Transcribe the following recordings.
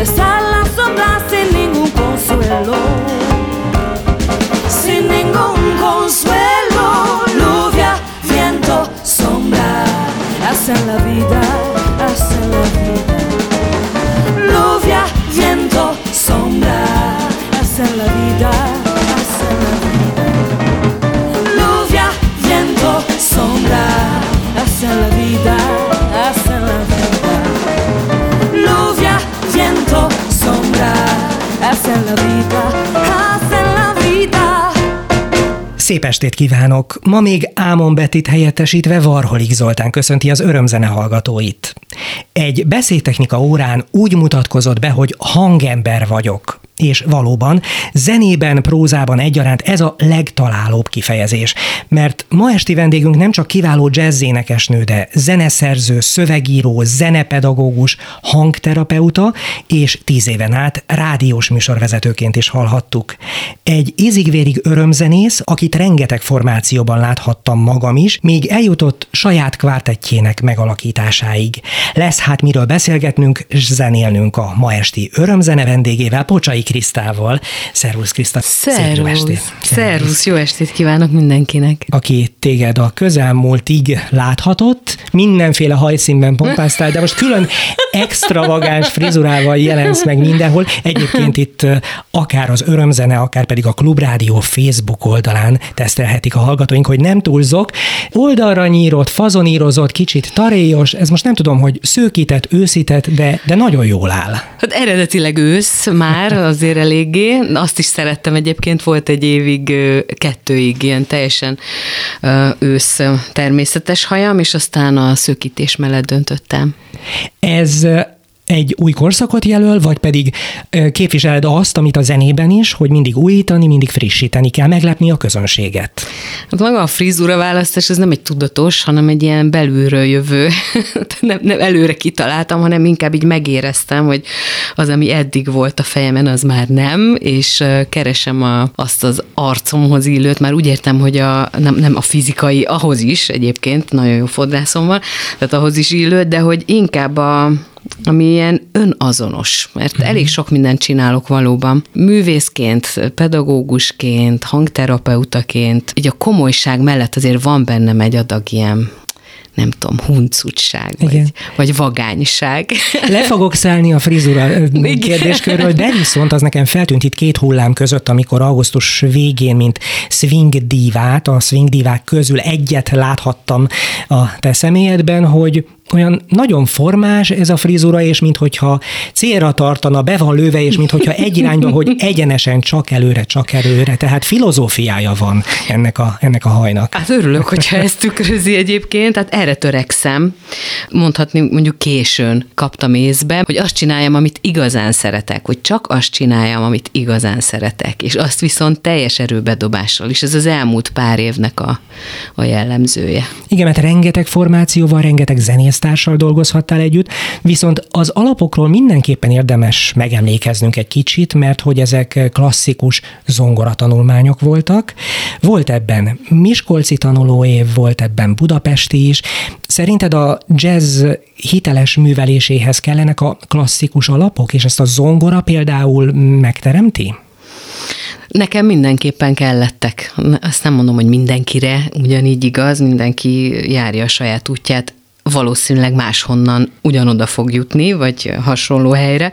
besar la sombra sin ningún consuelo. Sin ningún consuelo, lluvia, viento, sombra, hacen la vida. Szép estét kívánok! Ma még Ámon Betit helyettesítve Varholik Zoltán köszönti az örömzene hallgatóit. Egy beszédtechnika órán úgy mutatkozott be, hogy hangember vagyok. És valóban zenében, prózában egyaránt ez a legtalálóbb kifejezés. Mert ma esti vendégünk nem csak kiváló jazzénekesnő, de zeneszerző, szövegíró, zenepedagógus, hangterapeuta, és tíz éven át rádiós műsorvezetőként is hallhattuk. Egy ízigvérig örömzenész, akit rengeteg formációban láthattam magam is, még eljutott saját kvártettjének megalakításáig. Lesz hát miről beszélgetnünk, és zenélnünk a ma esti örömzene vendégével, Pocsai Krisztával. Szervusz Kriszta! Szervusz! Szervusz! Jó estét kívánok mindenkinek! Aki téged a közelmúltig láthatott, mindenféle hajszínben pompáztál, de most külön extravagáns frizurával jelensz meg mindenhol. Egyébként itt akár az örömzene, akár pedig a Klubrádió Facebook oldalán tesztelhetik a hallgatóink, hogy nem túlzok. Oldalra nyírott, fazonírozott, kicsit taréjos, ez most nem tudom, hogy szőkített, őszített, de, de nagyon jól áll. Hát eredetileg ősz már azért eléggé. Azt is szerettem egyébként, volt egy évig, kettőig ilyen teljesen ősz természetes hajam, és aztán a szőkítés mellett döntöttem. Ez egy új korszakot jelöl, vagy pedig képviseled azt, amit a zenében is, hogy mindig újítani, mindig frissíteni kell, meglepni a közönséget? Hát maga a frizura választás, ez nem egy tudatos, hanem egy ilyen belülről jövő, nem, nem előre kitaláltam, hanem inkább így megéreztem, hogy az, ami eddig volt a fejemen, az már nem, és keresem a, azt az arcomhoz illőt, már úgy értem, hogy a, nem, nem a fizikai, ahhoz is egyébként, nagyon jó fodrászom van, tehát ahhoz is illőt, de hogy inkább a, ami ilyen önazonos, mert mhm. elég sok mindent csinálok valóban. Művészként, pedagógusként, hangterapeutaként, így a komolyság mellett azért van bennem egy adag ilyen nem tudom, huncutság, vagy, vagy vagányság. Le fogok szállni a frizura kérdéskörről, de viszont az nekem feltűnt itt két hullám között, amikor augusztus végén, mint swing divát, a swing divák közül egyet láthattam a te személyedben, hogy olyan nagyon formás ez a frizura, és minthogyha célra tartana, be van lőve, és minthogyha egy irányba, hogy egyenesen csak előre, csak előre. Tehát filozófiája van ennek a, ennek a hajnak. Hát örülök, hogyha ezt tükrözi egyébként, tehát erre törekszem. Mondhatni mondjuk későn kaptam észbe, hogy azt csináljam, amit igazán szeretek, hogy csak azt csináljam, amit igazán szeretek, és azt viszont teljes erőbedobással is. Ez az elmúlt pár évnek a, a jellemzője. Igen, mert rengeteg formációval, rengeteg zenész társal dolgozhattál együtt, viszont az alapokról mindenképpen érdemes megemlékeznünk egy kicsit, mert hogy ezek klasszikus zongoratanulmányok voltak. Volt ebben Miskolci tanulóév, volt ebben Budapesti is. Szerinted a jazz hiteles műveléséhez kellenek a klasszikus alapok, és ezt a zongora például megteremti? Nekem mindenképpen kellettek. Azt nem mondom, hogy mindenkire ugyanígy igaz, mindenki járja a saját útját valószínűleg máshonnan ugyanoda fog jutni, vagy hasonló helyre.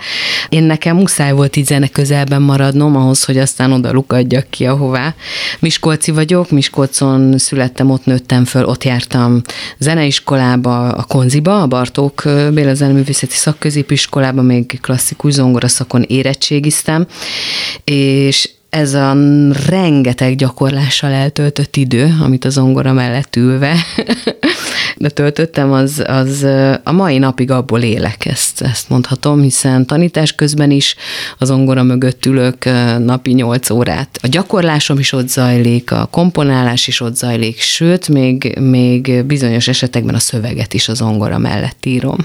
Én nekem muszáj volt így zene közelben maradnom ahhoz, hogy aztán oda lukadjak ki, ahová. Miskolci vagyok, Miskolcon születtem, ott nőttem föl, ott jártam zeneiskolába, a Konziba, a Bartók Béla Zeneművészeti Szakközépiskolába, még klasszikus zongoraszakon érettségiztem, és ez a rengeteg gyakorlással eltöltött idő, amit a zongora mellett ülve de töltöttem, az, az a mai napig abból élek, ezt, ezt mondhatom, hiszen tanítás közben is az zongora mögött ülök napi 8 órát. A gyakorlásom is ott zajlik, a komponálás is ott zajlik, sőt, még, még bizonyos esetekben a szöveget is az zongora mellett írom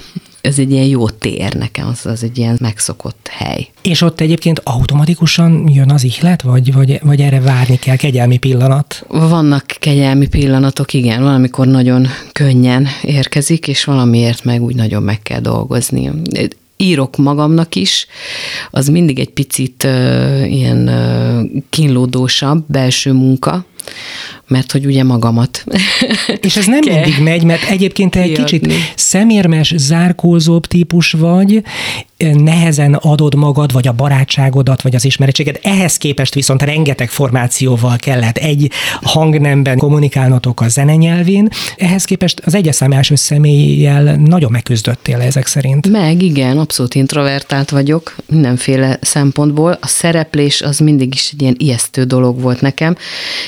ez egy ilyen jó tér nekem, az, az egy ilyen megszokott hely. És ott egyébként automatikusan jön az ihlet, vagy, vagy, vagy erre várni kell kegyelmi pillanat? Vannak kegyelmi pillanatok, igen, valamikor nagyon könnyen érkezik, és valamiért meg úgy nagyon meg kell dolgozni írok magamnak is, az mindig egy picit uh, ilyen uh, kínlódósabb belső munka, mert hogy ugye magamat. És ez nem mindig megy, mert egyébként te egy kicsit szemérmes, zárkózóbb típus vagy, nehezen adod magad, vagy a barátságodat, vagy az ismeretséged. Ehhez képest viszont rengeteg formációval kellett egy hangnemben kommunikálnotok a zenenyelvén. Ehhez képest az egyes szám első személlyel nagyon megküzdöttél ezek szerint. Meg, igen, abszolút introvertált vagyok mindenféle szempontból. A szereplés az mindig is egy ilyen ijesztő dolog volt nekem,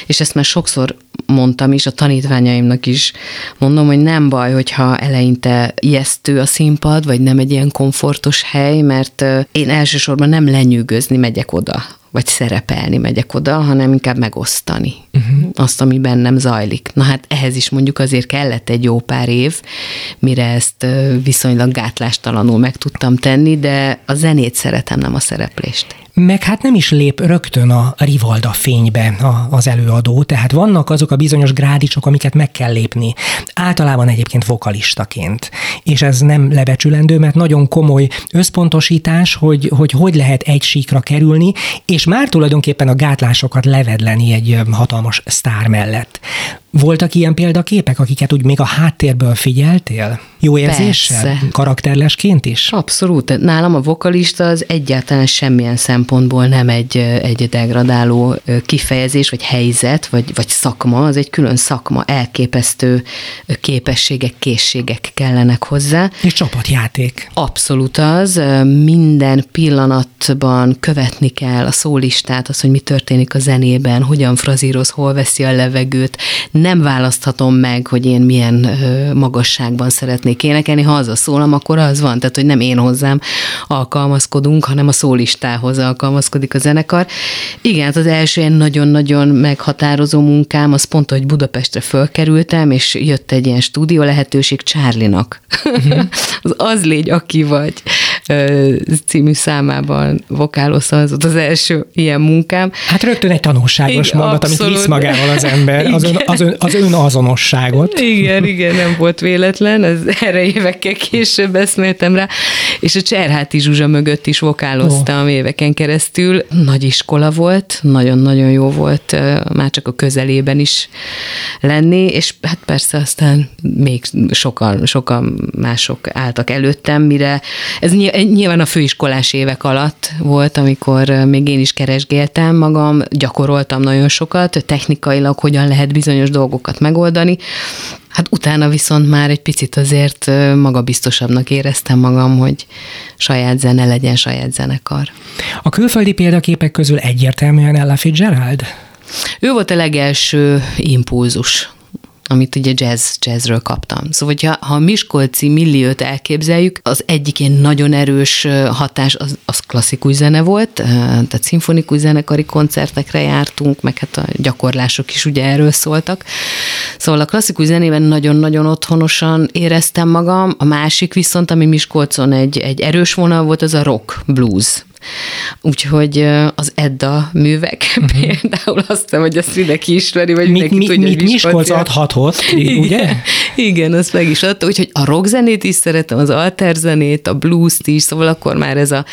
és ezt már sokszor mondtam is, a tanítványaimnak is. Mondom, hogy nem baj, hogyha eleinte ijesztő a színpad, vagy nem egy ilyen komfortos hely, mert én elsősorban nem lenyűgözni megyek oda, vagy szerepelni megyek oda, hanem inkább megosztani uh-huh. azt, ami bennem zajlik. Na hát ehhez is mondjuk azért kellett egy jó pár év, mire ezt viszonylag gátlástalanul meg tudtam tenni, de a zenét szeretem, nem a szereplést meg hát nem is lép rögtön a Rivalda fénybe az előadó, tehát vannak azok a bizonyos grádicsok, amiket meg kell lépni. Általában egyébként vokalistaként. És ez nem lebecsülendő, mert nagyon komoly összpontosítás, hogy hogy, hogy lehet egy síkra kerülni, és már tulajdonképpen a gátlásokat levedleni egy hatalmas sztár mellett. Voltak ilyen példaképek, akiket úgy még a háttérből figyeltél? Jó érzéssel? Persze. Karakterlesként is? Abszolút. Nálam a vokalista az egyáltalán semmilyen szempontból nem egy, egy degradáló kifejezés, vagy helyzet, vagy, vagy szakma, az egy külön szakma, elképesztő képességek, készségek kellenek hozzá. És csapatjáték. Abszolút az. Minden pillanatban követni kell a szólistát, az, hogy mi történik a zenében, hogyan frazíroz, hol veszi a levegőt. Nem választhatom meg, hogy én milyen magasságban szeretnék énekelni. Ha az a szólam, akkor az van. Tehát, hogy nem én hozzám alkalmazkodunk, hanem a szólistához alkalmazkodik a zenekar. Igen, hát az első ilyen nagyon-nagyon meghatározó munkám, az pont, hogy Budapestre fölkerültem, és jött egy ilyen stúdió lehetőség Csárlinak. Uh-huh. az az légy, aki vagy című számában vokálozta, az az első ilyen munkám. Hát rögtön egy tanulságos igen, mondat, abszolút. amit visz magával az ember, az, ön, az, ön, az önazonosságot. Igen, igen, nem volt véletlen, ez erre évekkel később eszméltem rá, és a Cserháti Zsuzsa mögött is vokáloztam oh. éveken keresztül. Nagy iskola volt, nagyon-nagyon jó volt már csak a közelében is lenni, és hát persze aztán még sokan, sokan mások álltak előttem, mire ez nyilván a főiskolás évek alatt volt, amikor még én is keresgéltem magam, gyakoroltam nagyon sokat, technikailag hogyan lehet bizonyos dolgokat megoldani, Hát utána viszont már egy picit azért magabiztosabbnak éreztem magam, hogy saját zene legyen, saját zenekar. A külföldi példaképek közül egyértelműen Ella Fitzgerald? Ő volt a legelső impulzus amit ugye jazz, jazzről kaptam. Szóval, hogyha, ha a Miskolci milliót elképzeljük, az egyik ilyen nagyon erős hatás az, az klasszikus zene volt, tehát szimfonikus zenekari koncertekre jártunk, meg hát a gyakorlások is ugye erről szóltak. Szóval a klasszikus zenében nagyon-nagyon otthonosan éreztem magam, a másik viszont, ami Miskolcon egy, egy erős vonal volt, az a rock, blues Úgyhogy az Edda művek uh-huh. például azt hiszem, hogy ezt mindenki ismeri, vagy mindenki mi, tudja, mi, hogy Miskolc adhatott, ugye? Igen, azt meg is adta, úgyhogy a rockzenét is szeretem, az alterzenét, a blues-t is, szóval akkor már ez a,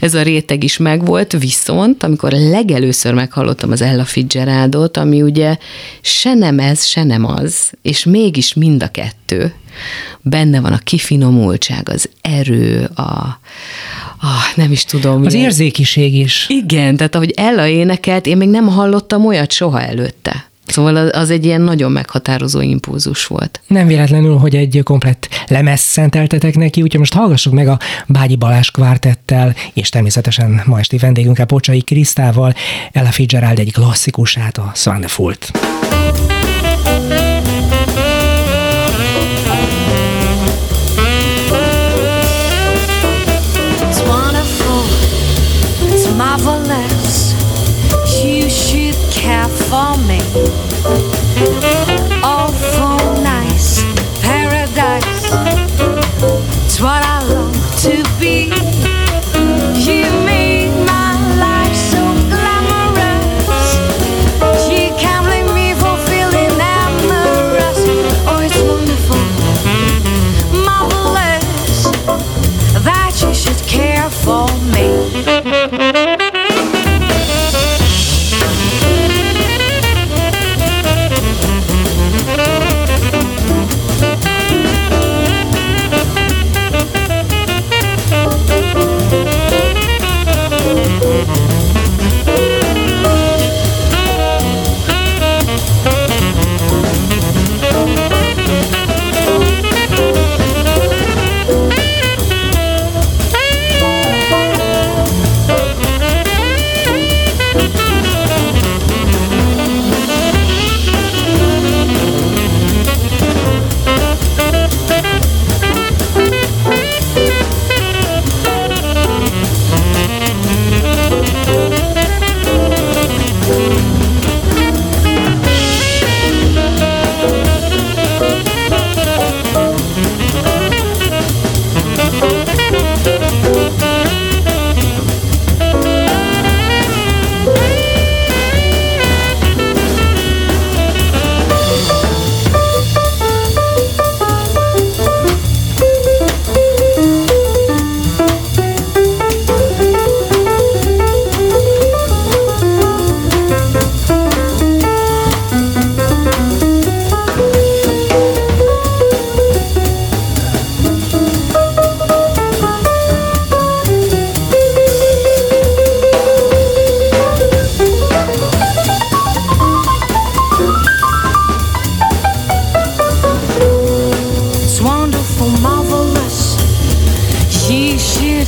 ez a réteg is megvolt, viszont amikor legelőször meghallottam az Ella Fitzgeraldot, ami ugye se nem ez, se nem az, és mégis mind a kettő, benne van a kifinomultság, az erő, a, ah, nem is tudom. Az milyen. érzékiség is. Igen, tehát ahogy Ella énekelt, én még nem hallottam olyat soha előtte. Szóval az egy ilyen nagyon meghatározó impulzus volt. Nem véletlenül, hogy egy komplett lemez szenteltetek neki, úgyhogy most hallgassuk meg a Bágyi Balázs kvártettel, és természetesen ma esti vendégünkkel Pocsai Krisztával, Ella Fitzgerald egy klasszikusát, a Swannefult. marvelous.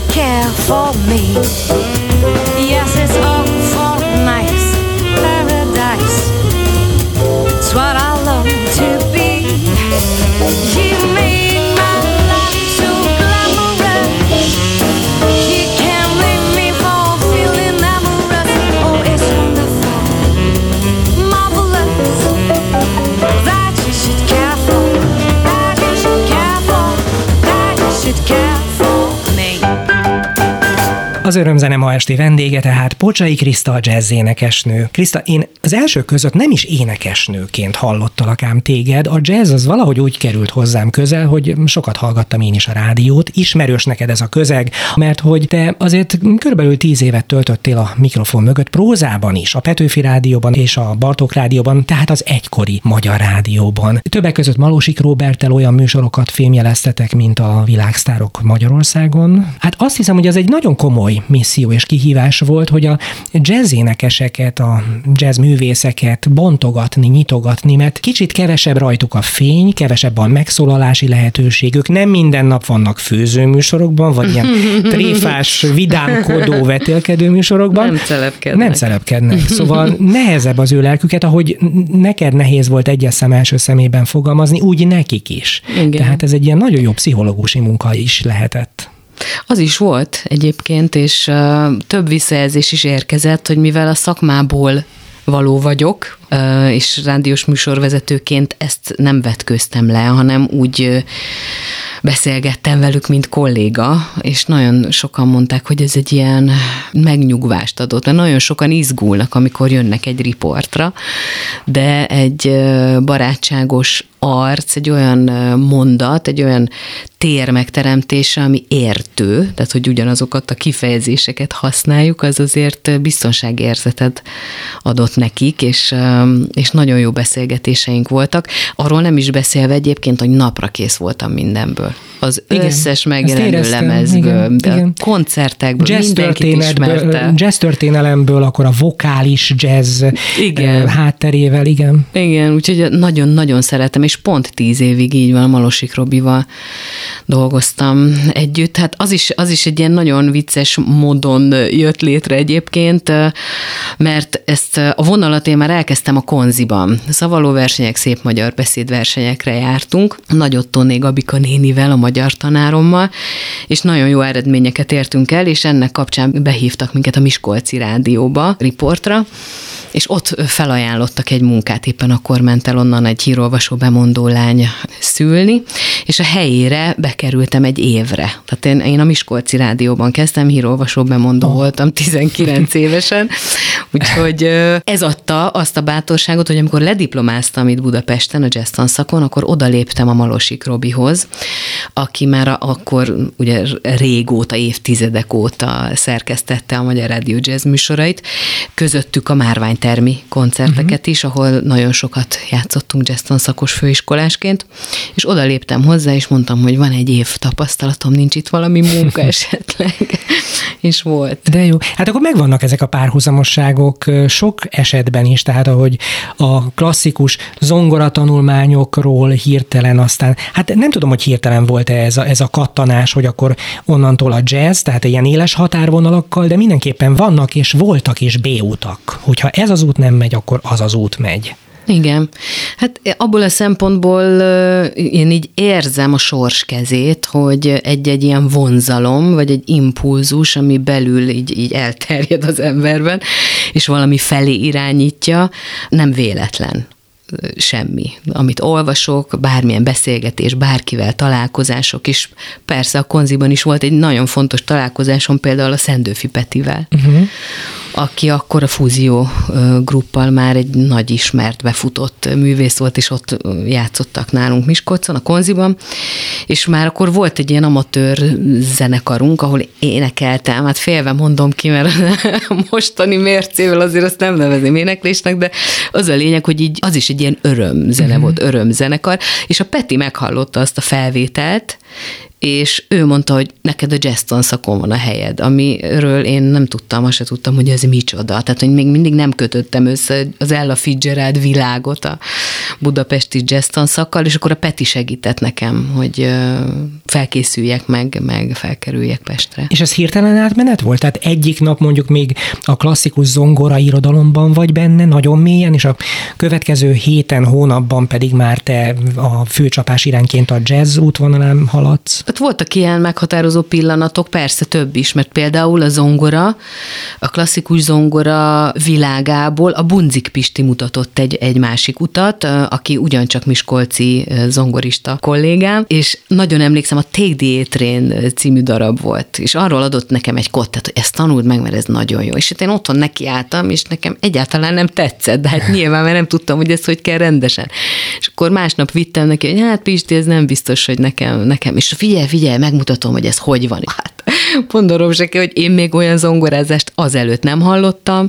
care for me. Az örömzene ma esti vendége tehát Pocsai Kriszta, a jazz énekesnő. Kriszta, én az első között nem is énekesnőként hallottalak ám téged. A jazz az valahogy úgy került hozzám közel, hogy sokat hallgattam én is a rádiót. Ismerős neked ez a közeg, mert hogy te azért körülbelül tíz évet töltöttél a mikrofon mögött prózában is, a Petőfi Rádióban és a Bartók Rádióban, tehát az egykori Magyar Rádióban. Többek között Malósik Róbertel olyan műsorokat fémjeleztetek, mint a Világsztárok Magyarországon. Hát azt hiszem, hogy ez egy nagyon komoly misszió és kihívás volt, hogy a jazz énekeseket, a jazz művészeket bontogatni, nyitogatni, mert kicsit kevesebb rajtuk a fény, kevesebb a megszólalási lehetőségük, nem minden nap vannak főzőműsorokban, vagy ilyen tréfás, vidámkodó, vetélkedő műsorokban. Nem szelepkednek. Nem szelepkednek. Szóval nehezebb az ő lelküket, ahogy neked nehéz volt egyes szem első szemében fogalmazni, úgy nekik is. Igen. Tehát ez egy ilyen nagyon jó pszichológusi munka is lehetett. Az is volt egyébként, és több visszajelzés is érkezett, hogy mivel a szakmából való vagyok, és rádiós műsorvezetőként ezt nem vetköztem le, hanem úgy beszélgettem velük, mint kolléga, és nagyon sokan mondták, hogy ez egy ilyen megnyugvást adott, mert nagyon sokan izgulnak, amikor jönnek egy riportra, de egy barátságos arc, egy olyan mondat, egy olyan tér megteremtése, ami értő, tehát hogy ugyanazokat a kifejezéseket használjuk, az azért biztonságérzetet adott nekik, és, és nagyon jó beszélgetéseink voltak. Arról nem is beszélve egyébként, hogy napra kész voltam mindenből. Az igen, összes megjelenő lemezből, igen, igen. koncertekből, jazz mindenkit ismerte. Jazz történelemből, akkor a vokális jazz igen. hátterével, igen. Igen, úgyhogy nagyon-nagyon szeretem, és pont tíz évig így van, Malosik Robival dolgoztam együtt. Hát az is, az is egy ilyen nagyon vicces módon jött létre egyébként, mert ezt a vonalat én már elkezdtem a konziban. Szavaló versenyek, szép magyar beszédversenyekre jártunk. Nagyot Tonné Gabika nénivel, a magyar tanárommal, és nagyon jó eredményeket értünk el, és ennek kapcsán behívtak minket a Miskolci Rádióba, riportra, és ott felajánlottak egy munkát, éppen akkor ment el onnan egy hírolvasó bemondó lány szülni, és a helyére bekerültem egy évre. Tehát én, én a Miskolci Rádióban kezdtem, hírolvasó bemondó oh. voltam 19 évesen, úgyhogy ez adta azt a bátorságot, hogy amikor lediplomáztam itt Budapesten a jazz szakon, akkor odaléptem a Malosik Robihoz, aki már akkor ugye régóta, évtizedek óta szerkesztette a Magyar Rádió Jazz műsorait, közöttük a Márvány termi koncerteket uh-huh. is, ahol nagyon sokat játszottunk jazztan szakos főiskolásként, és oda léptem hozzá, és mondtam, hogy van egy év tapasztalatom, nincs itt valami munka esetleg, és volt. De jó, hát akkor megvannak ezek a párhuzamosságok sok esetben is, tehát ahogy a klasszikus zongoratanulmányokról hirtelen aztán, hát nem tudom, hogy hirtelen volt-e ez a, ez a kattanás, hogy akkor onnantól a jazz, tehát ilyen éles határvonalakkal, de mindenképpen vannak és voltak is B-utak. Hogyha ez az út nem megy, akkor az az út megy. Igen. Hát abból a szempontból én így érzem a sors kezét, hogy egy-egy ilyen vonzalom, vagy egy impulzus, ami belül így, így elterjed az emberben, és valami felé irányítja, nem véletlen semmi. Amit olvasok, bármilyen beszélgetés, bárkivel találkozások, és persze a konziban is volt egy nagyon fontos találkozásom például a Szendőfi Petivel, uh-huh aki akkor a Fúzió gruppal már egy nagy ismert, befutott művész volt, és ott játszottak nálunk Miskolcon, a Konziban, és már akkor volt egy ilyen amatőr zenekarunk, ahol énekeltem, hát félve mondom ki, mert mostani mércével azért azt nem nevezném éneklésnek, de az a lényeg, hogy így az is egy ilyen örömzene uh-huh. volt, örömzenekar, és a Peti meghallotta azt a felvételt, és ő mondta, hogy neked a jazz szakon van a helyed, amiről én nem tudtam, azt se tudtam, hogy ez micsoda. Tehát, hogy még mindig nem kötöttem össze az Ella Fitzgerald világot a budapesti jazz szakkal, és akkor a Peti segített nekem, hogy felkészüljek meg, meg felkerüljek Pestre. És ez hirtelen átmenet volt? Tehát egyik nap mondjuk még a klasszikus zongora irodalomban vagy benne, nagyon mélyen, és a következő héten, hónapban pedig már te a főcsapás irányként a jazz útvonalán haladsz? Ott voltak ilyen meghatározó pillanatok, persze több is, mert például a zongora, a klasszikus zongora világából a Bunzik Pisti mutatott egy, egy másik utat, aki ugyancsak Miskolci zongorista kollégám, és nagyon emlékszem, a Take the Train című darab volt, és arról adott nekem egy kottet, hogy ezt tanuld meg, mert ez nagyon jó. És hát én otthon nekiálltam, és nekem egyáltalán nem tetszett, de hát nyilván, mert nem tudtam, hogy ezt hogy kell rendesen. És akkor másnap vittem neki, hogy hát Pisti, ez nem biztos, hogy nekem, nekem. És figyelj, figyelj, megmutatom, hogy ez hogy van. Hát mondanom se hogy én még olyan zongorázást azelőtt nem hallottam,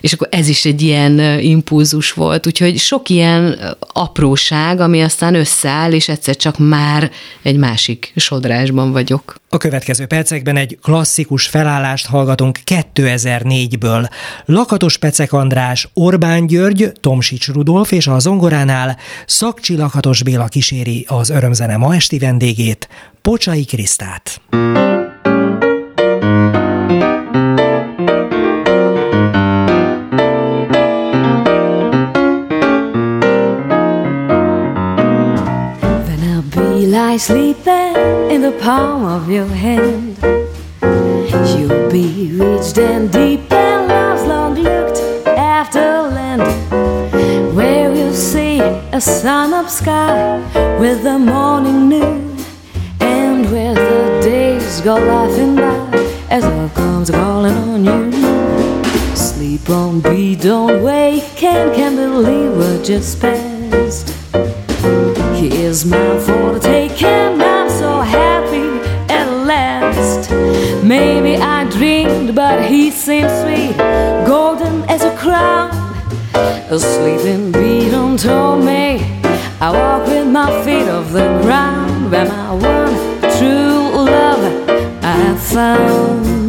és akkor ez is egy ilyen impulzus volt, úgyhogy sok ilyen apróság, ami aztán összeáll, és egyszer csak már egy másik sodrásban vagyok. A következő percekben egy klasszikus felállást hallgatunk 2004-ből. Lakatos Pecek András, Orbán György, Tomsics Rudolf és a zongoránál Szakcsi Lakatos Béla kíséri az örömzene ma esti vendégét, Pocsai Krisztát. Lie sleeping in the palm of your hand. You'll be rich and deep and love's long looked after land. Where you'll see a sun up sky with the morning noon. And where the days go laughing by as love comes calling on you. Sleep on, be, don't wake, can't, can't believe what just passed. Here's mine for the taking. I'm so happy at last. Maybe I dreamed, but he seems sweet, golden as a crown. A sleeping beat on told me I walk with my feet off the ground. Where my one true love I found.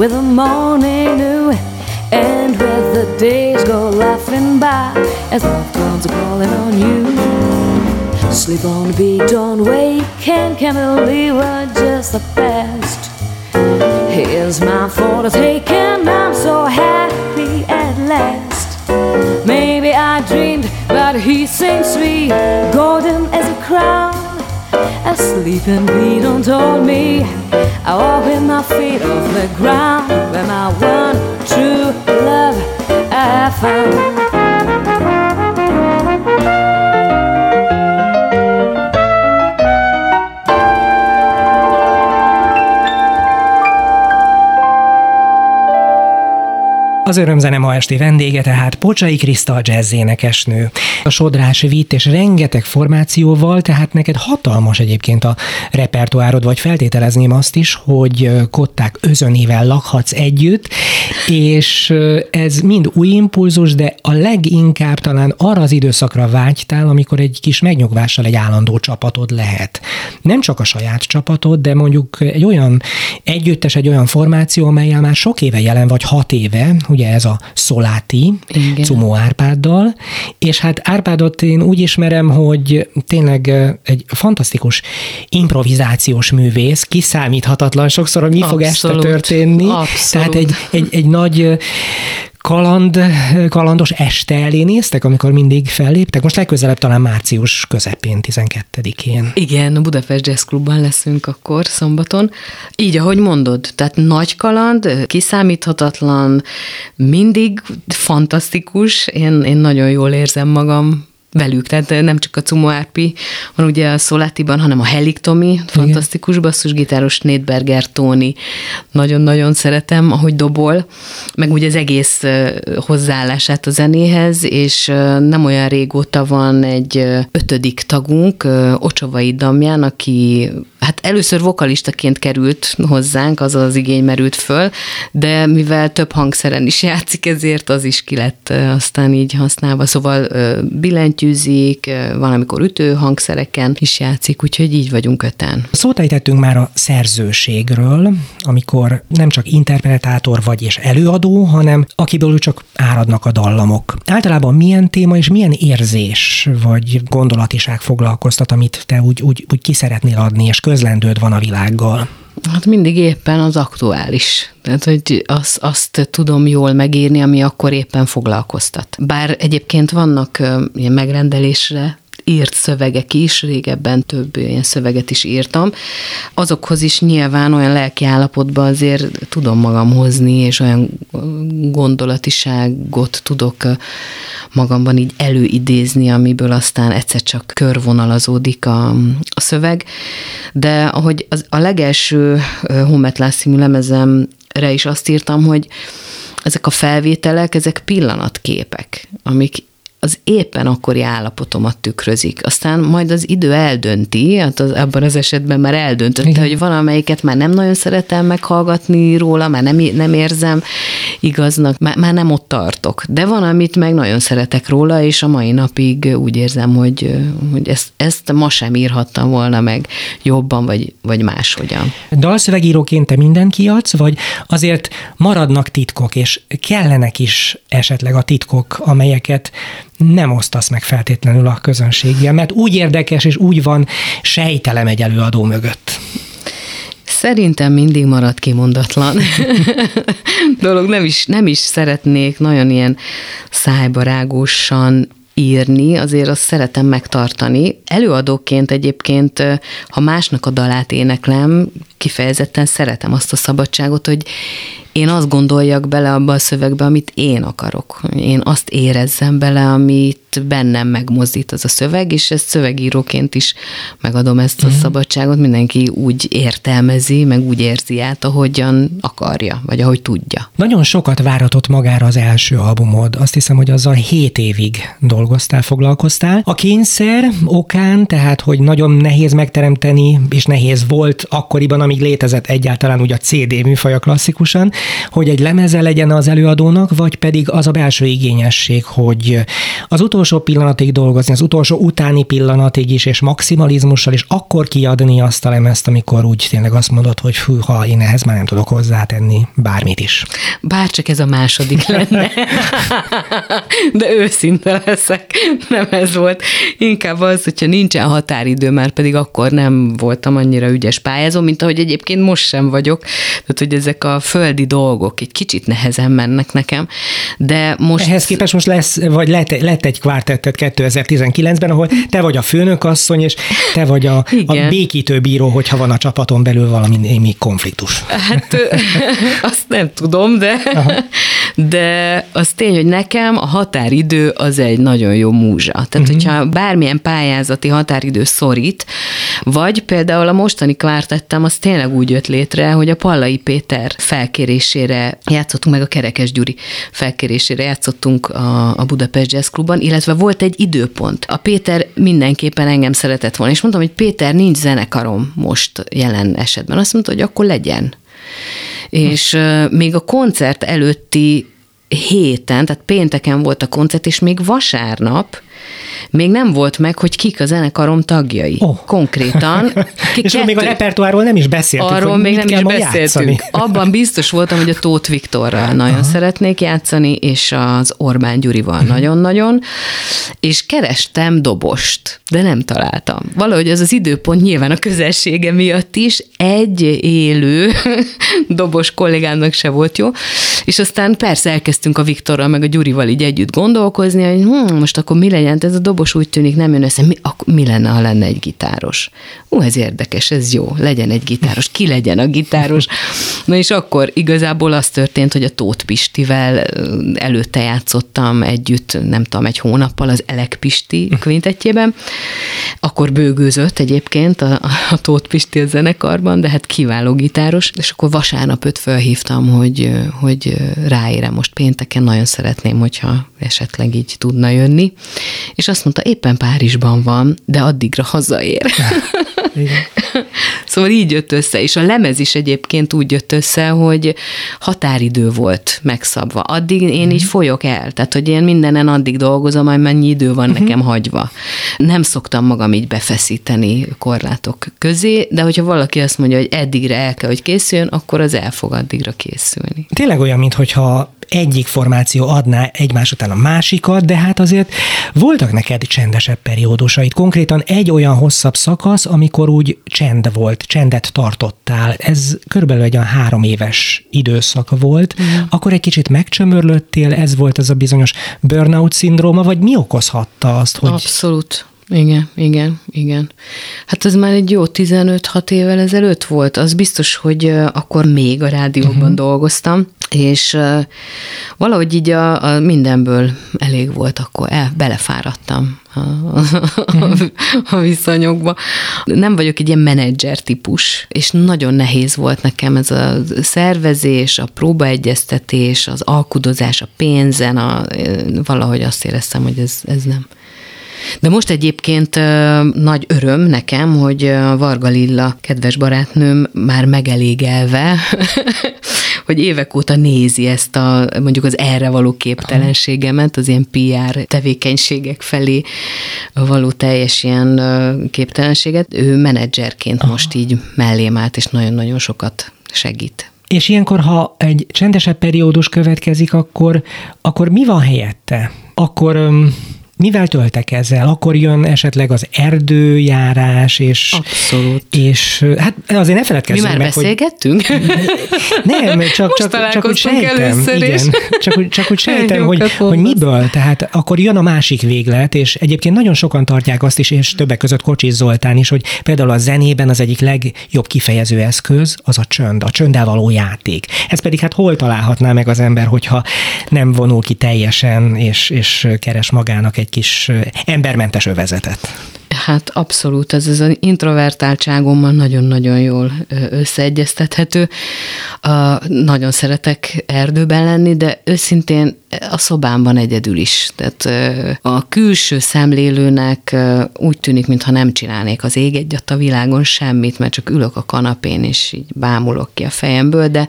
With the morning new and where the days go laughing by as love comes calling on you. Sleep on, be, don't wake, and can't believe we're just the best. Here's my the taking, I'm so happy at last. Maybe I dreamed, but he seems sweet, golden as a crown. A sleeping beat on told me I walk with my feet off the ground where my one true love I found. Az örömzene ma esti vendége tehát Pocsai Kriszta jazz énekesnő. A sodrás vitt és rengeteg formációval, tehát neked hatalmas egyébként a repertoárod, vagy feltételezném azt is, hogy Kották özönével lakhatsz együtt, és ez mind új impulzus, de a leginkább talán arra az időszakra vágytál, amikor egy kis megnyugvással egy állandó csapatod lehet. Nem csak a saját csapatod, de mondjuk egy olyan együttes, egy olyan formáció, amelyel már sok éve jelen vagy, hat éve, ugye ez a Szoláti, Igen. Cumó Árpáddal, és hát Árpádot én úgy ismerem, hogy tényleg egy fantasztikus improvizációs művész, kiszámíthatatlan sokszor, hogy mi Abszolút. fog este történni. Abszolút. Tehát egy, egy, egy nagy kaland, kalandos este elé néztek, amikor mindig felléptek? Most legközelebb talán március közepén, 12-én. Igen, a Budapest Jazz Clubban leszünk akkor szombaton. Így, ahogy mondod, tehát nagy kaland, kiszámíthatatlan, mindig fantasztikus. Én, én nagyon jól érzem magam velük, tehát nem csak a Cumo Árpi van ugye a Szolátiban, hanem a Helik Tomi, fantasztikus basszusgitáros, Nétberger Tóni, nagyon-nagyon szeretem, ahogy dobol, meg ugye az egész hozzáállását a zenéhez, és nem olyan régóta van egy ötödik tagunk, Ocsovai Damján, aki hát először vokalistaként került hozzánk, az az igény merült föl, de mivel több hangszeren is játszik, ezért az is ki lett aztán így használva, szóval billentyűzik, valamikor ütő hangszereken is játszik, úgyhogy így vagyunk öten. Szót ejtettünk már a szerzőségről, amikor nem csak interpretátor vagy és előadó, hanem akiből csak áradnak a dallamok. Általában milyen téma és milyen érzés vagy gondolatiság foglalkoztat, amit te úgy, úgy, úgy ki szeretnél adni, és közlendőd van a világgal? Hát mindig éppen az aktuális. Tehát, hogy azt, azt tudom jól megírni, ami akkor éppen foglalkoztat. Bár egyébként vannak ilyen megrendelésre írt szövegek is, régebben több ilyen szöveget is írtam. Azokhoz is nyilván olyan lelki állapotban azért tudom magam hozni, és olyan gondolatiságot tudok magamban így előidézni, amiből aztán egyszer csak körvonalazódik a, a szöveg. De ahogy az, a legelső Hometlás című lemezemre is azt írtam, hogy ezek a felvételek, ezek pillanatképek, amik az éppen akkori állapotomat tükrözik. Aztán majd az idő eldönti, hát az, abban az esetben már eldöntötte, Igen. hogy valamelyiket már nem nagyon szeretem meghallgatni róla, már nem, nem érzem igaznak, már, már nem ott tartok. De van, amit meg nagyon szeretek róla, és a mai napig úgy érzem, hogy, hogy ezt, ezt ma sem írhattam volna meg jobban, vagy, vagy máshogyan. Dalszövegíróként te mindent kiadsz, vagy azért maradnak titkok, és kellenek is esetleg a titkok, amelyeket nem osztasz meg feltétlenül a közönséggel, mert úgy érdekes és úgy van sejtelem egy előadó mögött. Szerintem mindig marad kimondatlan dolog. Nem is, nem is szeretnék nagyon ilyen szájbarágosan írni, azért azt szeretem megtartani. Előadóként egyébként, ha másnak a dalát éneklem, kifejezetten szeretem azt a szabadságot, hogy én azt gondoljak bele abba a szövegbe, amit én akarok. Én azt érezzem bele, amit bennem megmozdít az a szöveg, és ezt szövegíróként is megadom ezt a uh-huh. szabadságot, mindenki úgy értelmezi, meg úgy érzi át, ahogyan akarja, vagy ahogy tudja. Nagyon sokat váratott magára az első albumod. Azt hiszem, hogy azzal hét évig dolgoztál, foglalkoztál. A kényszer okán, tehát, hogy nagyon nehéz megteremteni, és nehéz volt akkoriban, amíg létezett egyáltalán úgy a CD műfaja klasszikusan, hogy egy lemeze legyen az előadónak, vagy pedig az a belső igényesség, hogy az utolsó pillanatig dolgozni, az utolsó utáni pillanatig is, és maximalizmussal, és akkor kiadni azt a lemezt, amikor úgy tényleg azt mondod, hogy fű, ha én ehhez már nem tudok hozzátenni bármit is. Bárcsak ez a második lenne. De őszinte leszek, nem ez volt. Inkább az, hogyha nincsen határidő, már pedig akkor nem voltam annyira ügyes pályázó, mint ahogy egyébként most sem vagyok. Tehát, hogy ezek a földi dolgok egy kicsit nehezen mennek nekem, de most... Ehhez képest most lesz, vagy lett, lett egy kvártettet 2019-ben, ahol te vagy a főnökasszony, és te vagy a, a békítő bíró, hogyha van a csapaton belül valami némi konfliktus. Hát azt nem tudom, de, de az tény, hogy nekem a határidő az egy nagyon jó múzsa. Tehát, uh-huh. hogyha bármilyen pályázati határidő szorít, vagy például a mostani kvártettem, az tényleg úgy jött létre, hogy a Pallai Péter felkérésére játszottunk, meg a Kerekes Gyuri felkérésére játszottunk a, a Budapest Jazz Clubban, illetve volt egy időpont. A Péter mindenképpen engem szeretett volna, és mondtam, hogy Péter, nincs zenekarom most jelen esetben. Azt mondta, hogy akkor legyen. És még a koncert előtti héten, tehát pénteken volt a koncert, és még vasárnap még nem volt meg, hogy kik a zenekarom tagjai. Oh. Konkrétan. Ki és kettő... még a repertoárról nem is beszéltünk. Arról még nem is beszéltünk. Játszani. Abban biztos voltam, hogy a Tóth Viktorral nagyon Aha. szeretnék játszani, és az Orbán Gyurival nagyon-nagyon, és kerestem dobost, de nem találtam. Valahogy az az időpont nyilván a közelsége miatt is egy élő dobos kollégámnak se volt jó, és aztán persze elkezdtünk a Viktorral meg a Gyurival így együtt gondolkozni, hogy hm, most akkor mi legyen, ez a dobos úgy tűnik nem jön össze, mi, akkor mi lenne, ha lenne egy gitáros? Ú, ez érdekes, ez jó, legyen egy gitáros, ki legyen a gitáros? Na és akkor igazából az történt, hogy a Tóth Pistivel előtte játszottam együtt, nem tudom, egy hónappal az Elek Pisti kvintetjében, akkor bőgőzött egyébként a, a Tóth Pisti a zenekarban, de hát kiváló gitáros, és akkor vasárnap őt felhívtam, hogy, hogy ráérem most pénteken, nagyon szeretném, hogyha esetleg így tudna jönni, és azt mondta, éppen Párizsban van, de addigra hazaér. Igen. Szóval így jött össze, és a lemez is egyébként úgy jött össze, hogy határidő volt megszabva. Addig én uh-huh. így folyok el, tehát hogy én mindenen addig dolgozom, hogy mennyi idő van uh-huh. nekem hagyva. Nem szoktam magam így befeszíteni korlátok közé, de hogyha valaki azt mondja, hogy eddigre el kell, hogy készüljön, akkor az el fog addigra készülni. Tényleg olyan, mintha egyik formáció adná egymás után a másikat, de hát azért voltak neked csendesebb periódusait. Konkrétan egy olyan hosszabb szakasz, amikor úgy csend volt, csendet tartottál. Ez körülbelül egy olyan három éves időszak volt. Mm. Akkor egy kicsit megcsömörlöttél, ez volt az a bizonyos burnout szindróma, vagy mi okozhatta azt, hogy... Abszolút. Igen, igen, igen. Hát ez már egy jó 15-6 évvel ezelőtt volt. Az biztos, hogy akkor még a rádióban uh-huh. dolgoztam, és valahogy így a, a mindenből elég volt, akkor el, belefáradtam a, a, a viszonyokba. Nem vagyok egy ilyen menedzser típus, és nagyon nehéz volt nekem ez a szervezés, a próbaegyeztetés, az alkudozás a pénzen, a, valahogy azt éreztem, hogy ez, ez nem. De most egyébként nagy öröm nekem, hogy Varga Lilla, kedves barátnőm, már megelégelve, hogy évek óta nézi ezt a mondjuk az erre való képtelenségemet, az ilyen PR tevékenységek felé való teljes ilyen képtelenséget. Ő menedzserként Aha. most így mellém állt, és nagyon-nagyon sokat segít. És ilyenkor, ha egy csendesebb periódus következik, akkor, akkor mi van helyette? Akkor mivel töltek ezzel? Akkor jön esetleg az erdőjárás, és... Abszolút. És hát azért ne feledkezzünk Mi már meg, beszélgettünk? Hogy... Nem, csak, csak, csak úgy sejtem. Igen, csak, úgy, csak úgy sejtem, hogy, hogy miből. Tehát akkor jön a másik véglet, és egyébként nagyon sokan tartják azt is, és többek között Kocsis Zoltán is, hogy például a zenében az egyik legjobb kifejező eszköz az a csönd, a csönddel való játék. Ez pedig hát hol találhatná meg az ember, hogyha nem vonul ki teljesen, és, és keres magának egy kis embermentes övezetet. Hát abszolút, ez az introvertáltságommal nagyon-nagyon jól összeegyeztethető. Nagyon szeretek erdőben lenni, de őszintén a szobámban egyedül is. Tehát a külső szemlélőnek úgy tűnik, mintha nem csinálnék az ég egyat a világon semmit, mert csak ülök a kanapén, és így bámulok ki a fejemből, de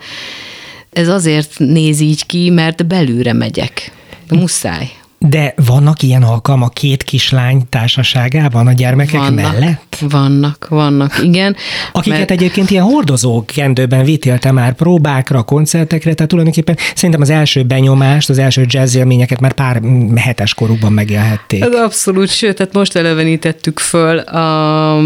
ez azért néz így ki, mert belülre megyek. Muszáj. De vannak ilyen alkalmak két kislány társaságában a gyermekek vannak, mellett? Vannak, vannak, igen. Akiket mert... egyébként ilyen hordozók kendőben vitélte már próbákra, koncertekre, tehát tulajdonképpen szerintem az első benyomást, az első jazz élményeket már pár hetes korukban megélhették. Ez abszolút, sőt, tehát most elevenítettük föl a,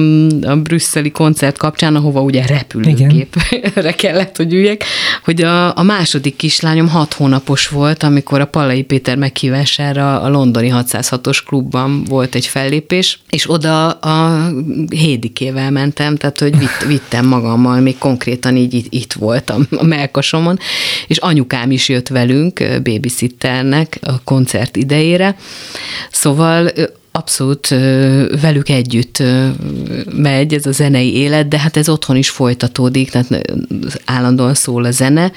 a brüsszeli koncert kapcsán, ahova ugye repülőgépre kellett, hogy üljek, hogy a, a második kislányom hat hónapos volt, amikor a Pallai Péter meghívására a, a londoni 606-os klubban volt egy fellépés, és oda a Hédikével mentem, tehát hogy vitt, vittem magammal, még konkrétan így itt, itt voltam a melkasomon, és anyukám is jött velünk babysitternek a koncert idejére, szóval abszolút velük együtt megy ez a zenei élet, de hát ez otthon is folytatódik, tehát állandóan szól a zene.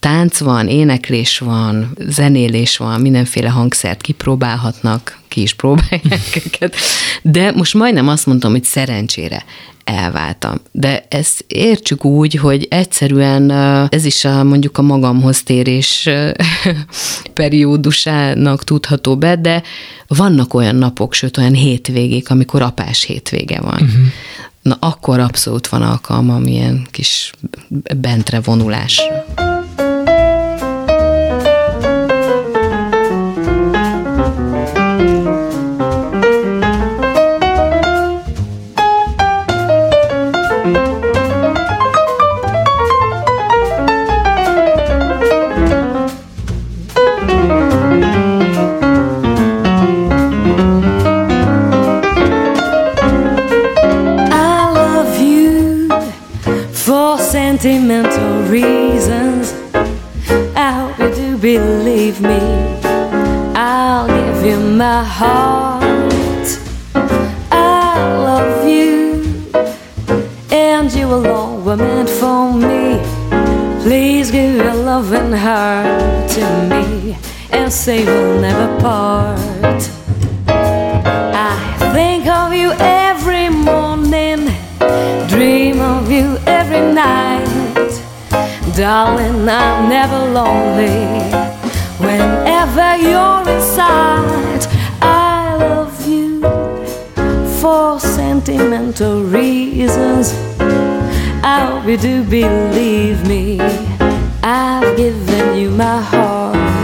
Tánc van, éneklés van, zenélés van, mindenféle hangszert kipróbálhatnak, ki is próbálják őket, de most majdnem azt mondtam, hogy szerencsére elváltam. De ezt értsük úgy, hogy egyszerűen ez is a, mondjuk a magamhoz térés periódusának tudható be, de vannak olyan napok, sőt olyan hétvégék, amikor apás hétvége van. Uh-huh. Na akkor abszolút van alkalmam ilyen kis bentre vonulásra. Believe me. I'll give you my heart. I love you, and you alone were meant for me. Please give your loving heart to me, and say we'll never part. I think of you every morning, dream of you every night. Darling, I'm never lonely. Whenever you're inside, I love you for sentimental reasons. I hope you do believe me. I've given you my heart.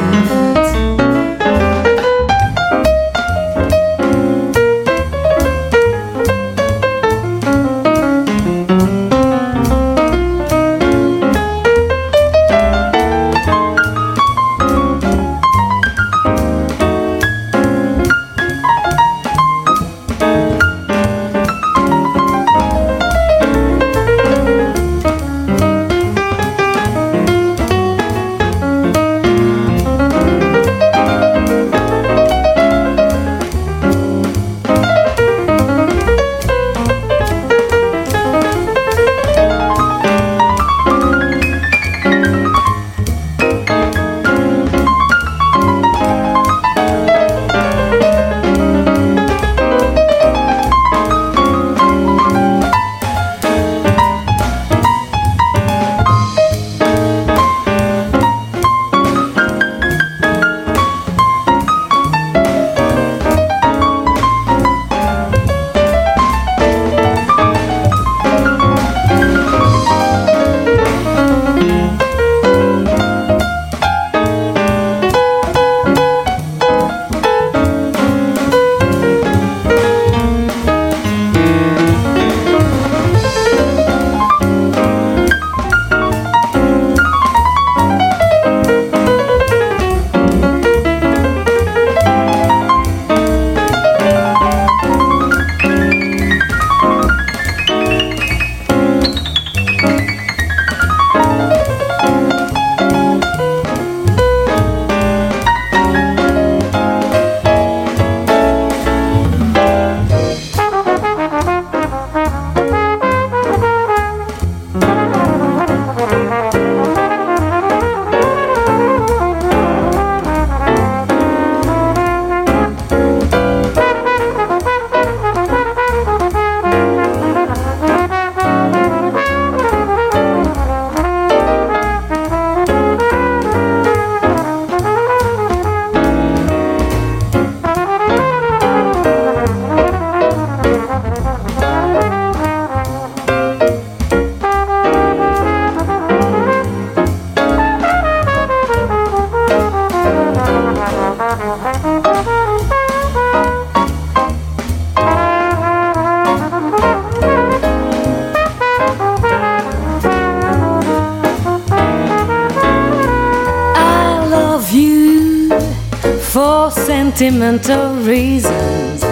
Sentimental reasons.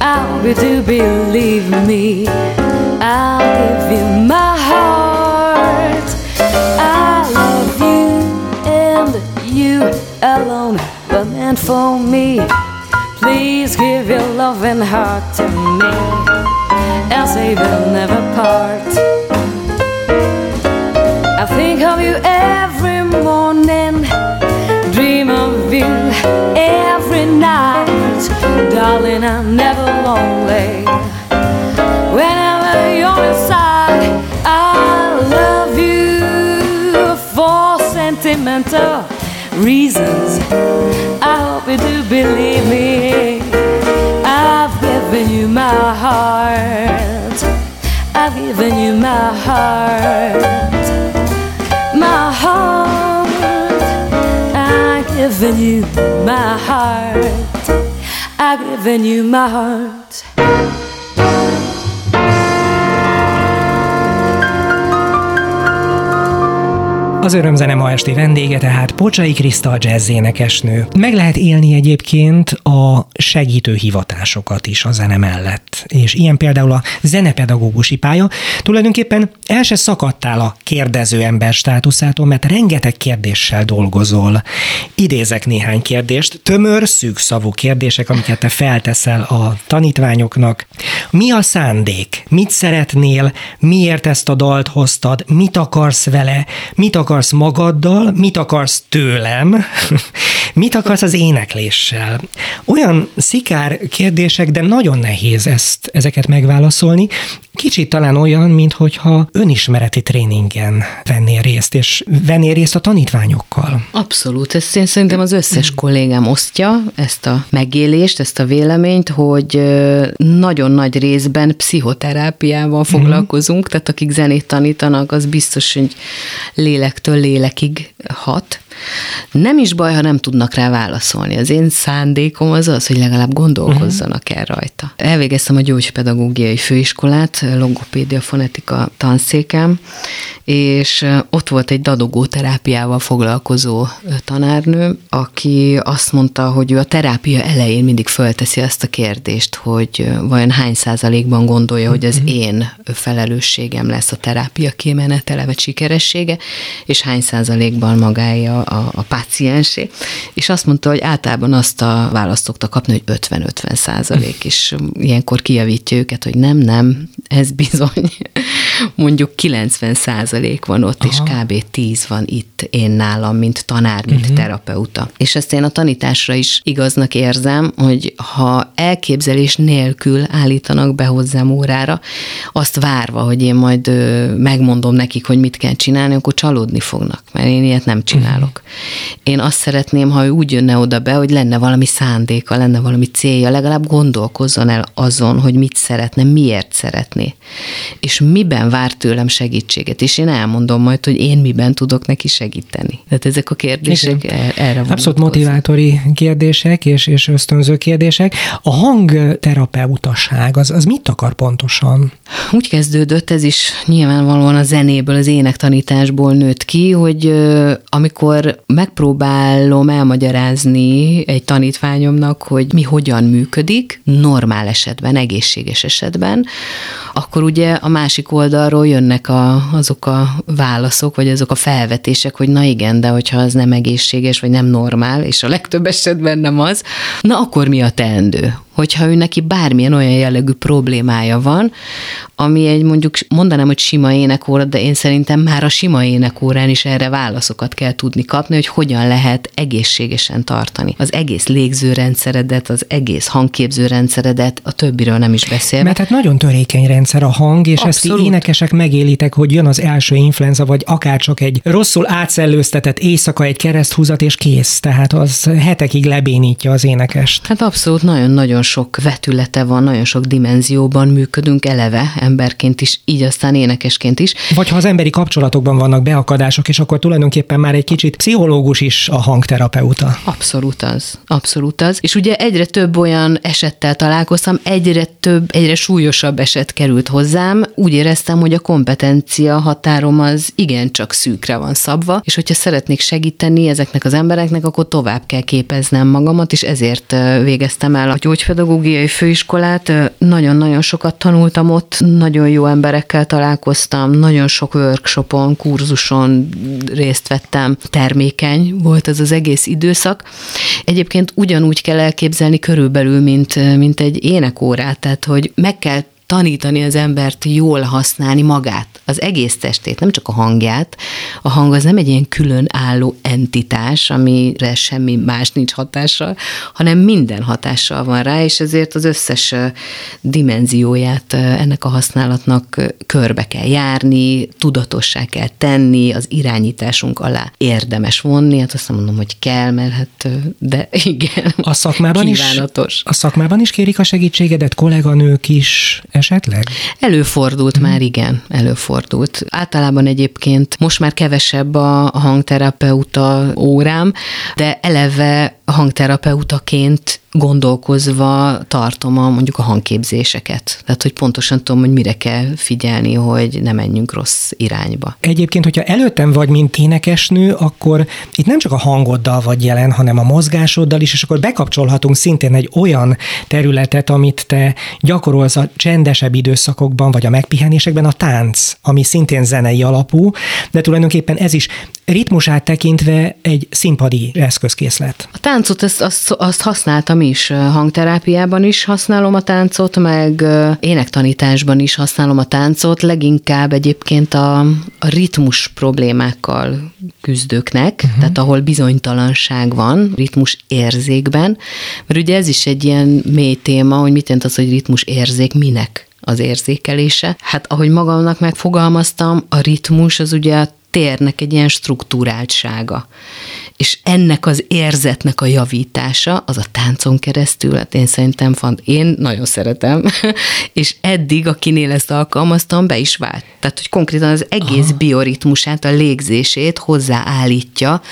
I'll you do believe me. I'll give you my heart. I love you and you alone, but meant for me. Please give your loving heart to me, else we will never part. I think of you every morning, dream of you darling. I'm never lonely. Whenever you're inside, I love you for sentimental reasons. I hope you do believe me. I've given you my heart. I've given you my heart. My heart. I've given you my heart. I've given you my heart. Az örömzene ma esti vendége tehát Pocsai Kriszta jazz énekesnő. Meg lehet élni egyébként a segítő hivatásokat is a zene mellett. És ilyen például a zenepedagógusi pálya. Tulajdonképpen el se szakadtál a kérdező ember státuszától, mert rengeteg kérdéssel dolgozol. Idézek néhány kérdést, tömör, szűkszavú kérdések, amiket te felteszel a tanítványoknak. Mi a szándék? Mit szeretnél? Miért ezt a dalt hoztad? Mit akarsz vele? Mit akarsz akarsz magaddal, mit akarsz tőlem, mit akarsz az énekléssel. Olyan szikár kérdések, de nagyon nehéz ezt, ezeket megválaszolni. Kicsit talán olyan, mintha önismereti tréningen vennél részt, és vennél részt a tanítványokkal. Abszolút, ezt én szerintem az összes kollégám osztja, ezt a megélést, ezt a véleményt, hogy nagyon nagy részben pszichoterápiával mhm. foglalkozunk, tehát akik zenét tanítanak, az biztos, hogy lélektől lélekig hat, nem is baj, ha nem tudnak rá válaszolni. Az én szándékom az az, hogy legalább gondolkozzanak el rajta. Elvégeztem a gyógypedagógiai főiskolát, logopédia fonetika tanszékem, és ott volt egy dadogó terápiával foglalkozó tanárnő, aki azt mondta, hogy ő a terápia elején mindig fölteszi azt a kérdést, hogy vajon hány százalékban gondolja, hogy az mhm. én felelősségem lesz a terápia kimenetele vagy sikeressége, és hány százalékban magája a, a páciensé, és azt mondta, hogy általában azt a választ szokta kapni, hogy 50-50 százalék, és ilyenkor kijavítja őket, hogy nem, nem, ez bizony mondjuk 90 százalék van ott, Aha. és kb. 10 van itt én nálam, mint tanár, mint uh-huh. terapeuta. És ezt én a tanításra is igaznak érzem, hogy ha elképzelés nélkül állítanak be hozzám órára, azt várva, hogy én majd megmondom nekik, hogy mit kell csinálni, akkor csalódni fognak, mert én ilyet nem csinálok. Uh-huh. Én azt szeretném, ha ő úgy jönne oda be, hogy lenne valami szándéka, lenne valami célja, legalább gondolkozzon el azon, hogy mit szeretne, miért szeretné, és miben vár tőlem segítséget, és én elmondom majd, hogy én miben tudok neki segíteni. Tehát ezek a kérdések Igen. Er- erre van. Abszolút motivátori kérdések és, és ösztönző kérdések. A hangterapeutaság az, az mit akar pontosan? Úgy kezdődött, ez is nyilvánvalóan a zenéből, az énektanításból nőtt ki, hogy amikor megpróbálom elmagyarázni egy tanítványomnak, hogy mi hogyan működik, normál esetben, egészséges esetben, akkor ugye a másik oldalról jönnek a, azok a válaszok, vagy azok a felvetések, hogy na igen, de hogyha az nem egészséges, vagy nem normál, és a legtöbb esetben nem az, na akkor mi a teendő? Hogyha ő neki bármilyen olyan jellegű problémája van, ami egy mondjuk mondanám, hogy sima énekóra, de én szerintem már a sima énekórán is erre válaszokat kell tudni kapni, hogy hogyan lehet egészségesen tartani. Az egész légzőrendszeredet, az egész hangképzőrendszeredet, a többiről nem is beszél. Mert hát nagyon törékeny rendszer a hang, és Abszolút. ezt énekesek megélitek, hogy jön az első influenza, vagy akár csak egy rosszul átszellőztetett éjszaka, egy kereszthúzat, és kész. Tehát az hetekig lebénítja az énekest. Hát abszolút nagyon-nagyon sok vetülete van, nagyon sok dimenzióban működünk eleve, emberként is, így aztán énekesként is. Vagy ha az emberi kapcsolatokban vannak beakadások, és akkor tulajdonképpen már egy kicsit pszichológus is a hangterapeuta. Abszolút az, abszolút az. És ugye egyre több olyan esettel találkoztam, egyre több, egyre súlyosabb eset került hozzám. Úgy éreztem, hogy a kompetencia határom az igencsak szűkre van szabva, és hogyha szeretnék segíteni ezeknek az embereknek, akkor tovább kell képeznem magamat, és ezért végeztem el a gyógypedagógiai főiskolát. Nagyon-nagyon sokat tanultam ott, nagyon jó emberekkel találkoztam, nagyon sok workshopon, kurzuson részt vettem. Termékeny volt ez az egész időszak. Egyébként ugyanúgy kell elképzelni körülbelül, mint, mint egy énekórát, tehát hogy meg kell tanítani az embert jól használni magát, az egész testét, nem csak a hangját. A hang az nem egy ilyen külön álló entitás, amire semmi más nincs hatással, hanem minden hatással van rá, és ezért az összes dimenzióját ennek a használatnak körbe kell járni, tudatossá kell tenni, az irányításunk alá érdemes vonni, hát azt mondom, hogy kell, mert hát, de igen, a szakmában kívánatos. Is, a szakmában is kérik a segítségedet, kolléganők is esetleg? Előfordult hmm. már, igen, előfordult. Általában egyébként most már kevesebb a hangterapeuta órám, de eleve hangterapeutaként gondolkozva tartom a, mondjuk a hangképzéseket. Tehát, hogy pontosan tudom, hogy mire kell figyelni, hogy ne menjünk rossz irányba. Egyébként, hogyha előttem vagy, mint énekesnő, akkor itt nem csak a hangoddal vagy jelen, hanem a mozgásoddal is, és akkor bekapcsolhatunk szintén egy olyan területet, amit te gyakorolsz a csendesebb időszakokban, vagy a megpihenésekben, a tánc, ami szintén zenei alapú, de tulajdonképpen ez is ritmusát tekintve egy színpadi eszközkészlet. A táncot azt, azt, azt használtam is, hangterápiában is használom a táncot, meg énektanításban is használom a táncot, leginkább egyébként a, a ritmus problémákkal küzdőknek, uh-huh. tehát ahol bizonytalanság van, ritmus érzékben, mert ugye ez is egy ilyen mély téma, hogy mit jelent az, hogy ritmus érzék, minek az érzékelése. Hát ahogy magamnak megfogalmaztam, a ritmus az ugye térnek egy ilyen struktúráltsága. És ennek az érzetnek a javítása, az a táncon keresztül, hát én szerintem fant, én nagyon szeretem, és eddig, akinél ezt alkalmaztam, be is vált. Tehát, hogy konkrétan az egész Aha. bioritmusát, a légzését hozzáállítja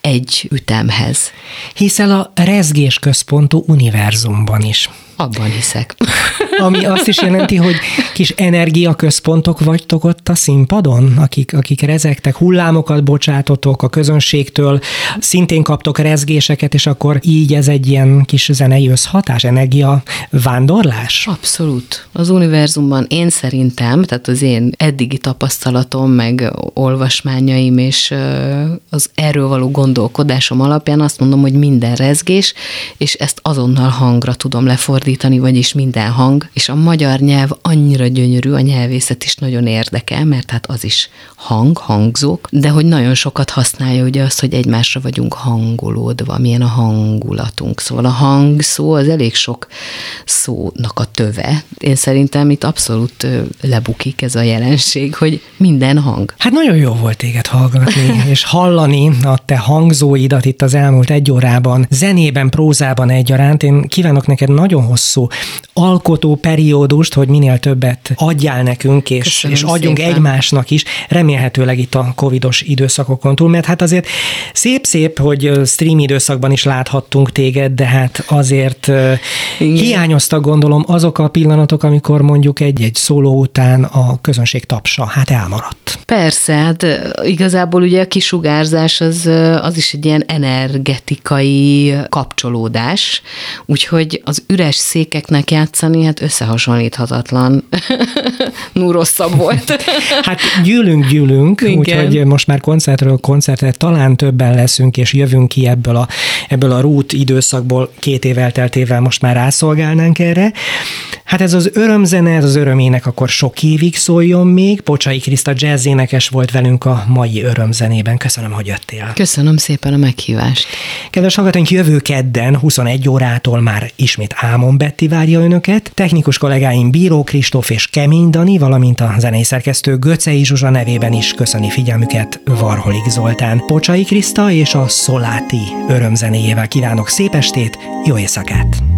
egy ütemhez. Hiszel a rezgés központú univerzumban is. Abban hiszek. Ami azt is jelenti, hogy kis energiaközpontok vagytok ott a színpadon, akik, akik rezegtek, hullámokat bocsátotok a közönségtől, szintén kaptok rezgéseket, és akkor így ez egy ilyen kis zenei összhatás, energia vándorlás? Abszolút. Az univerzumban én szerintem, tehát az én eddigi tapasztalatom, meg olvasmányaim és az erről való gondolkodásom alapján azt mondom, hogy minden rezgés, és ezt azonnal hangra tudom lefordítani fordítani, vagyis minden hang, és a magyar nyelv annyira gyönyörű, a nyelvészet is nagyon érdekel, mert hát az is hang, hangzók, de hogy nagyon sokat használja ugye azt, hogy egymásra vagyunk hangolódva, milyen a hangulatunk. Szóval a hang szó az elég sok szónak a töve. Én szerintem itt abszolút lebukik ez a jelenség, hogy minden hang. Hát nagyon jó volt téged hallgatni, és hallani a te hangzóidat itt az elmúlt egy órában, zenében, prózában egyaránt. Én kívánok neked nagyon hosszú alkotó periódust, hogy minél többet adjál nekünk, és, és adjunk szépen. egymásnak is, remélhetőleg itt a covidos időszakokon túl, mert hát azért szép-szép, hogy stream időszakban is láthattunk téged, de hát azért Igen. hiányoztak gondolom azok a pillanatok, amikor mondjuk egy-egy szóló után a közönség tapsa, hát elmaradt. Persze, hát igazából ugye a kisugárzás az, az is egy ilyen energetikai kapcsolódás, úgyhogy az üres székeknek játszani, hát összehasonlíthatatlan. Nú, rosszabb volt. hát gyűlünk, gyűlünk, úgyhogy most már koncertről koncertre talán többen leszünk, és jövünk ki ebből a, ebből a rút időszakból két év elteltével most már rászolgálnánk erre. Hát ez az örömzene, ez az örömének akkor sok évig szóljon még. Pocsai Kriszta jazzénekes volt velünk a mai örömzenében. Köszönöm, hogy jöttél. Köszönöm szépen a meghívást. Kedves hallgatóink, jövő kedden 21 órától már ismét Ámon Betti várja önöket. Technikus kollégáim Bíró Kristóf és Kemény Dani, valamint a zenei szerkesztő Göcei Zsuzsa nevében is köszöni figyelmüket Varholik Zoltán. Pocsai Kriszta és a Szoláti örömzenéjével kívánok szép estét, jó éjszakát!